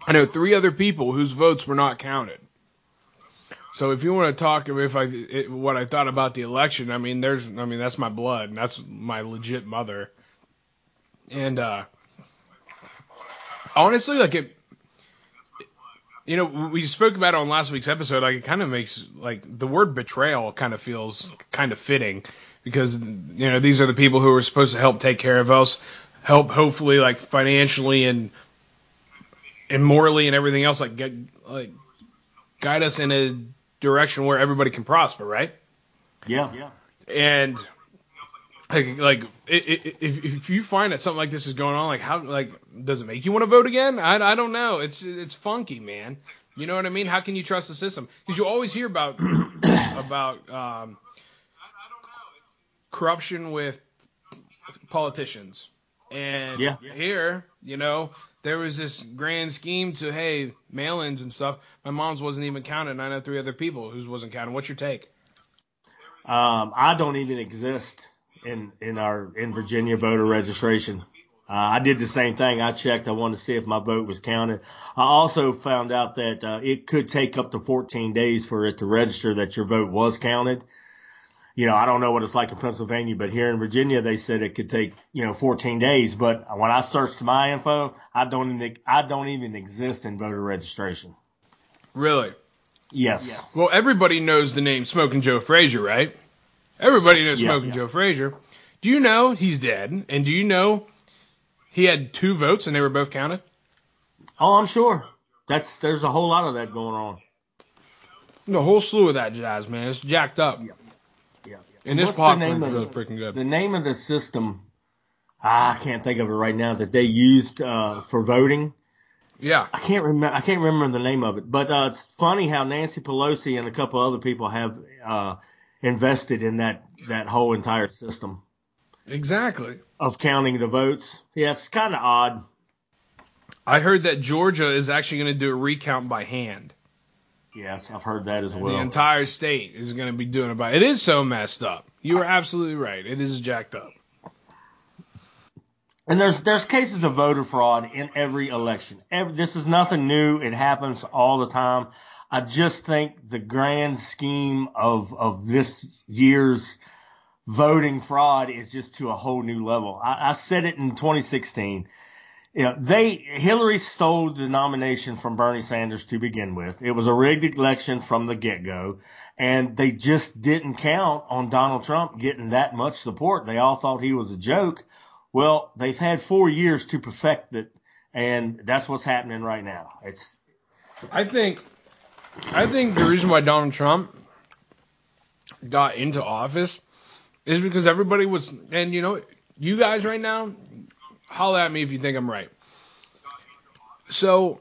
I know three other people whose votes were not counted. So if you want to talk if I it, what I thought about the election, I mean there's I mean that's my blood and that's my legit mother. And uh honestly like it you know, we spoke about it on last week's episode. Like, it kind of makes like the word betrayal kind of feels kind of fitting because you know these are the people who are supposed to help take care of us, help hopefully like financially and and morally and everything else, like get, like guide us in a direction where everybody can prosper, right? Yeah. Yeah. and like like if if you find that something like this is going on, like how like does it make you want to vote again? I, I don't know. It's it's funky, man. You know what I mean? How can you trust the system? Because you always hear about about um, corruption with politicians, and Yeah. here, you know, there was this grand scheme to hey mail-ins and stuff. My mom's wasn't even counted, and I know three other people whose wasn't counted. What's your take? Um, I don't even exist in in our in Virginia voter registration. Uh, I did the same thing. I checked. I wanted to see if my vote was counted. I also found out that uh, it could take up to 14 days for it to register that your vote was counted. You know, I don't know what it's like in Pennsylvania, but here in Virginia, they said it could take you know 14 days. But when I searched my info, I don't even I don't even exist in voter registration. Really? Yes. Well, everybody knows the name Smoking Joe Frazier, right? Everybody knows Yeah, Smoking yeah. Joe Frazier. Do you know he's dead? And do you know he had two votes and they were both counted? Oh, I'm sure. That's there's a whole lot of that going on. The whole slew of that jazz, man. It's jacked up. Yeah. And this What's the popcorn's name of really freaking good. the name of the system ah, I can't think of it right now that they used uh, for voting. yeah. I can't remember. I can't remember the name of it. But uh, it's funny how Nancy Pelosi and a couple other people have uh, invested in that that whole entire system Exactly. of counting the votes. Yeah, it's kind of odd. I heard that Georgia is actually going to do a recount by hand. Yes, I've heard that as well. the entire state is going to be doing it by. It is so messed up. You are absolutely right. It is jacked up. And there's there's cases of voter fraud in every election. Every, this is nothing new. It happens all the time. I just think the grand scheme of of this year's voting fraud is just to a whole new level. I, I said it in 2016. You know, they Hillary stole the nomination from Bernie Sanders to begin with. It was a rigged election from the get go, and they just didn't count on Donald Trump getting that much support. They all thought he was a joke. Well, they've had four years to perfect it, and that's what's happening right now. It's I think I think the reason why Donald Trump got into office is because everybody was and you know you guys right now holla at me if you think I'm right. So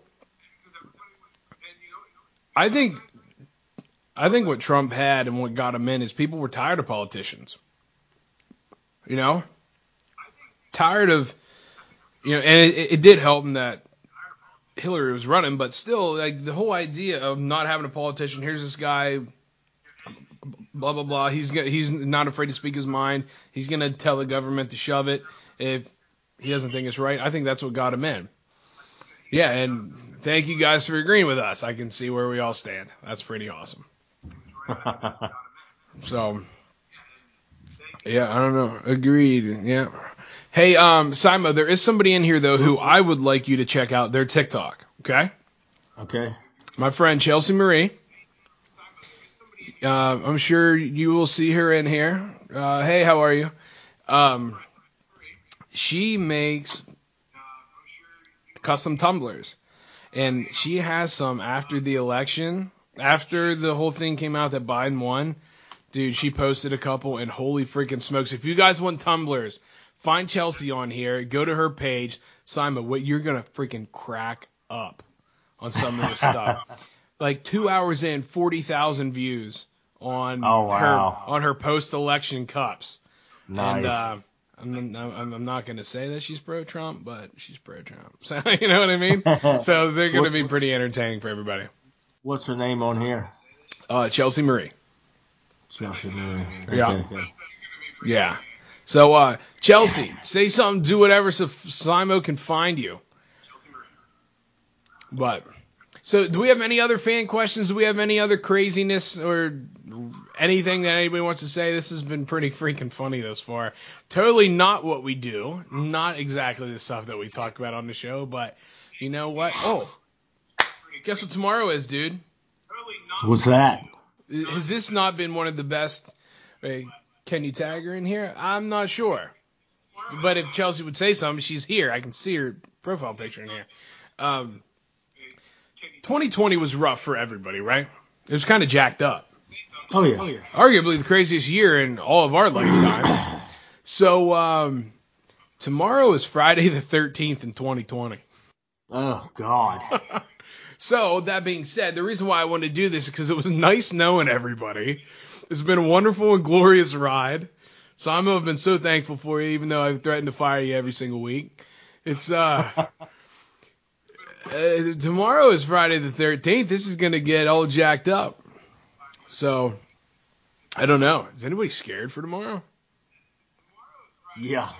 I think I think what Trump had and what got him in is people were tired of politicians. You know? Tired of you know, and it, it did help him that Hillary was running, but still, like the whole idea of not having a politician. Here's this guy, blah blah blah. He's he's not afraid to speak his mind. He's gonna tell the government to shove it if he doesn't think it's right. I think that's what got him in. Yeah, and thank you guys for agreeing with us. I can see where we all stand. That's pretty awesome. so, yeah, I don't know. Agreed. Yeah. Hey, um, Simo, there is somebody in here though who I would like you to check out their TikTok. Okay. okay. My friend Chelsea Marie. Uh, I'm sure you will see her in here. Uh, hey, how are you? Um, she makes custom tumblers, and she has some after the election. After the whole thing came out that Biden won, dude, she posted a couple, and holy freaking smokes! If you guys want tumblers, find Chelsea on here. Go to her page, Simon. What you're gonna freaking crack up on some of this stuff. Like two hours in, forty thousand views on Oh, wow. her on her post election cups. Nice. And uh, I'm, I'm, I'm not going to say that she's pro Trump, but she's pro Trump. So you know what I mean. So they're going to be pretty entertaining for everybody. What's her name on here? Uh, Chelsea Marie. Chelsea Marie. Yeah. Okay. Yeah. So uh, Chelsea, say something, do whatever, so Simo can find you. But so, do we have any other fan questions? Do we have any other craziness or anything that anybody wants to say? This has been pretty freaking funny thus far. Totally not what we do. Not exactly the stuff that we talk about on the show. But you know what? Oh, guess what tomorrow is, dude? What's that? Has this not been one of the best? Can you tag her in here? I'm not sure. But if Chelsea would say something, she's here. I can see her profile picture in here. Um, 2020 was rough for everybody, right? It was kind of jacked up. Oh yeah. Arguably the craziest year in all of our lifetime. So um, tomorrow is Friday the 13th in 2020. Oh God. So that being said, the reason why I wanted to do this is because it was nice knowing everybody. It's been a wonderful and glorious ride. Simon, I've been so thankful for you, even though I've threatened to fire you every single week. It's uh, uh tomorrow is Friday the 13th. This is gonna get all jacked up. So I don't know. Is anybody scared for tomorrow? Yeah.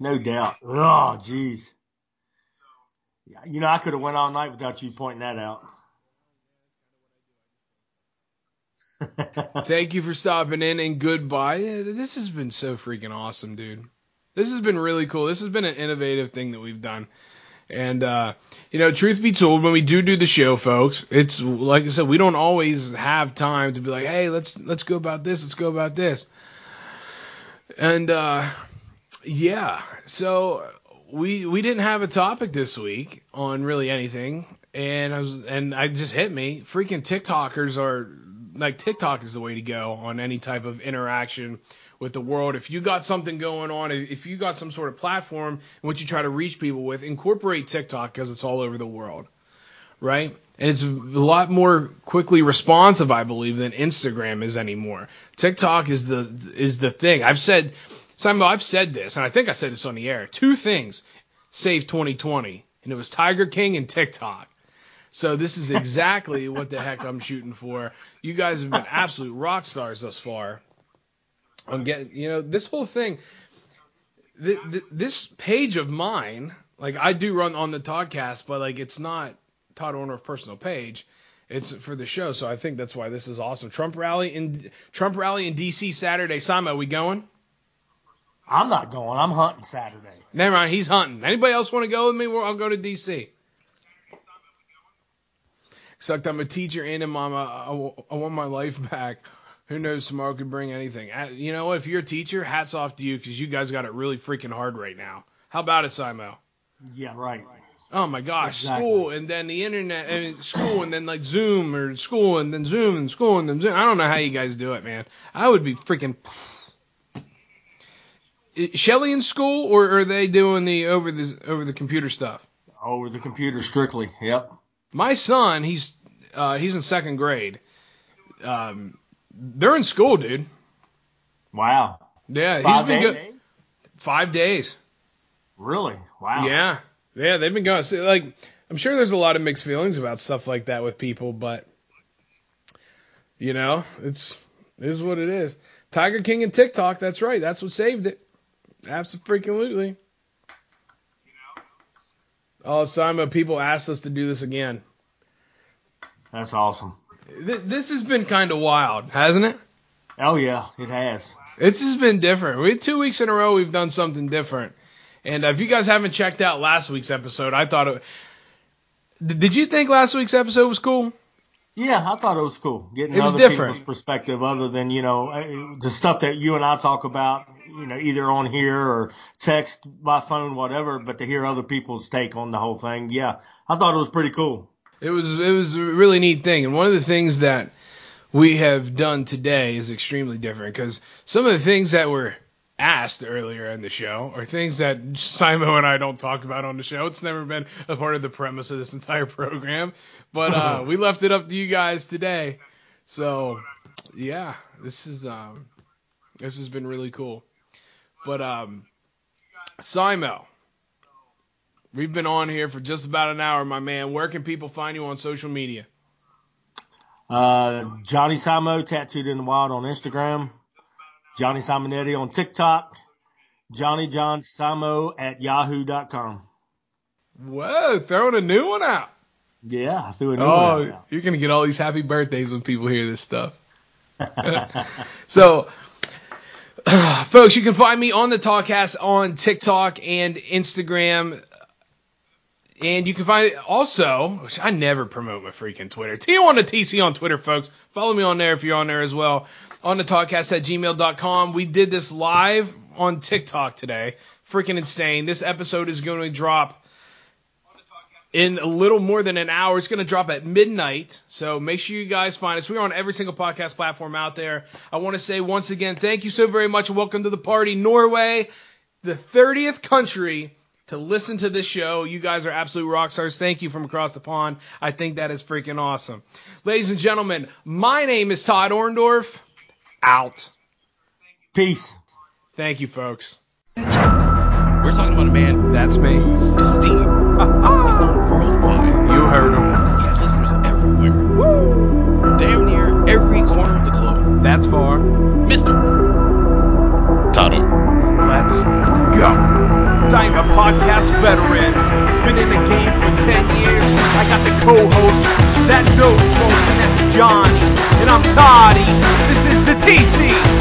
No doubt. Oh jeez. You know, I could have went all night without you pointing that out. Thank you for stopping in and goodbye. This has been so freaking awesome, dude. This has been really cool. This has been an innovative thing that we've done. And uh, you know, truth be told, when we do do the show, folks, it's like I said, we don't always have time to be like, hey, let's let's go about this, let's go about this. And uh, yeah, so we we didn't have a topic this week on really anything, and I was and I just hit me. Freaking TikTokers are like TikTok is the way to go on any type of interaction with the world. If you got something going on, if you got some sort of platform in which you try to reach people with, incorporate TikTok because it's all over the world, right? And it's a lot more quickly responsive, I believe, than Instagram is anymore. TikTok is the is the thing. I've said, Simon, I've said this, and I think I said this on the air. Two things saved 2020, and it was Tiger King and TikTok. So this is exactly what the heck I'm shooting for. You guys have been absolute rock stars thus far. I'm getting, you know, this whole thing, th- th- this page of mine, like I do run on the Toddcast, but like it's not Todd Orndorf personal page. It's for the show, so I think that's why this is awesome. Trump rally in Trump rally in D.C. Saturday. Simon, are we going? I'm not going. I'm hunting Saturday. Never mind, he's hunting. Anybody else want to go with me? Well, I'll go to D.C. Sucked. I'm a teacher and a mama. I want my life back. Who knows? Tomorrow could bring anything. Uh, You know? If you're a teacher, hats off to you because you guys got it really freaking hard right now. How about it, Simo? Yeah, right. Oh my gosh, Exactly. school and then the internet and school and then like Zoom or school and then Zoom and school and then Zoom. I don't know how you guys do it, man. I would be freaking. Shelly in school or are they doing the over the over the computer stuff? Over the computer strictly. Yep. My son, he's uh, he's in second grade. Um, they're in school, dude. Wow. Yeah, he's Five been days? good. Five days. Really? Wow. Yeah, yeah, they've been going. So, like, I'm sure there's a lot of mixed feelings about stuff like that with people, but you know, it's it is what it is. Tiger King and TikTok. That's right. That's what saved it. Absolutely. You know? Oh, Simon, people asked us to do this again. That's awesome. Th- This has been kind of wild, hasn't it? Oh yeah, it has. This has been different. We two weeks in a row we've done something different. And if you guys haven't checked out last week's episode, I thought it. Did you think last week's episode was cool? Yeah, I thought it was cool getting It was other different. people's perspective, other than you know eh, the stuff that you and I talk about, you know, either on here or text by phone, whatever. But to hear other people's take on the whole thing, yeah, I thought it was pretty cool. It was it was a really neat thing, and one of the things that we have done today is extremely different because some of the things that were asked earlier in the show are things that Simon and I don't talk about on the show. It's never been a part of the premise of this entire program, but uh, we left it up to you guys today. So yeah, this is um, this has been really cool. But um, Simo, we've been on here for just about an hour, my man. Where can people find you on social media? Uh, Johnny Simo, tattooed in the wild on Instagram. Johnny Simonetti on TikTok. Johnny John Simo at yahoo.com. Whoa, throwing a new one out. Yeah, I threw a new oh, one Oh, out you're gonna get all these happy birthdays when people hear this stuff. so, folks, you can find me on the Toddcast on TikTok and Instagram. And you can find it also, which I never promote my freaking Twitter. T1 to TC on Twitter, folks. Follow me on there if you're on there as well. On the Toddcast at gmail.com. We did this live on TikTok today. Freaking insane. This episode is going to drop in a little more than an hour. It's going to drop at midnight. So make sure you guys find us. We're on every single podcast platform out there. I want to say once again, thank you so very much welcome to the party, Norway, the 30th country to listen to this show. You guys are absolute rock stars. Thank you from across the pond. I think that is freaking awesome. Ladies and gentlemen, my name is Todd Orndorf. Out. Peace. Thank you, folks. We're talking about a man That's me. whose esteem is known worldwide. You heard him. He has listeners everywhere. Damn near every corner of the globe. That's far. Mr. Todd Let's go. I'm a podcast veteran. Been in the game for 10 years. I got the co-host that knows most, and that's Johnny. And I'm Toddy peace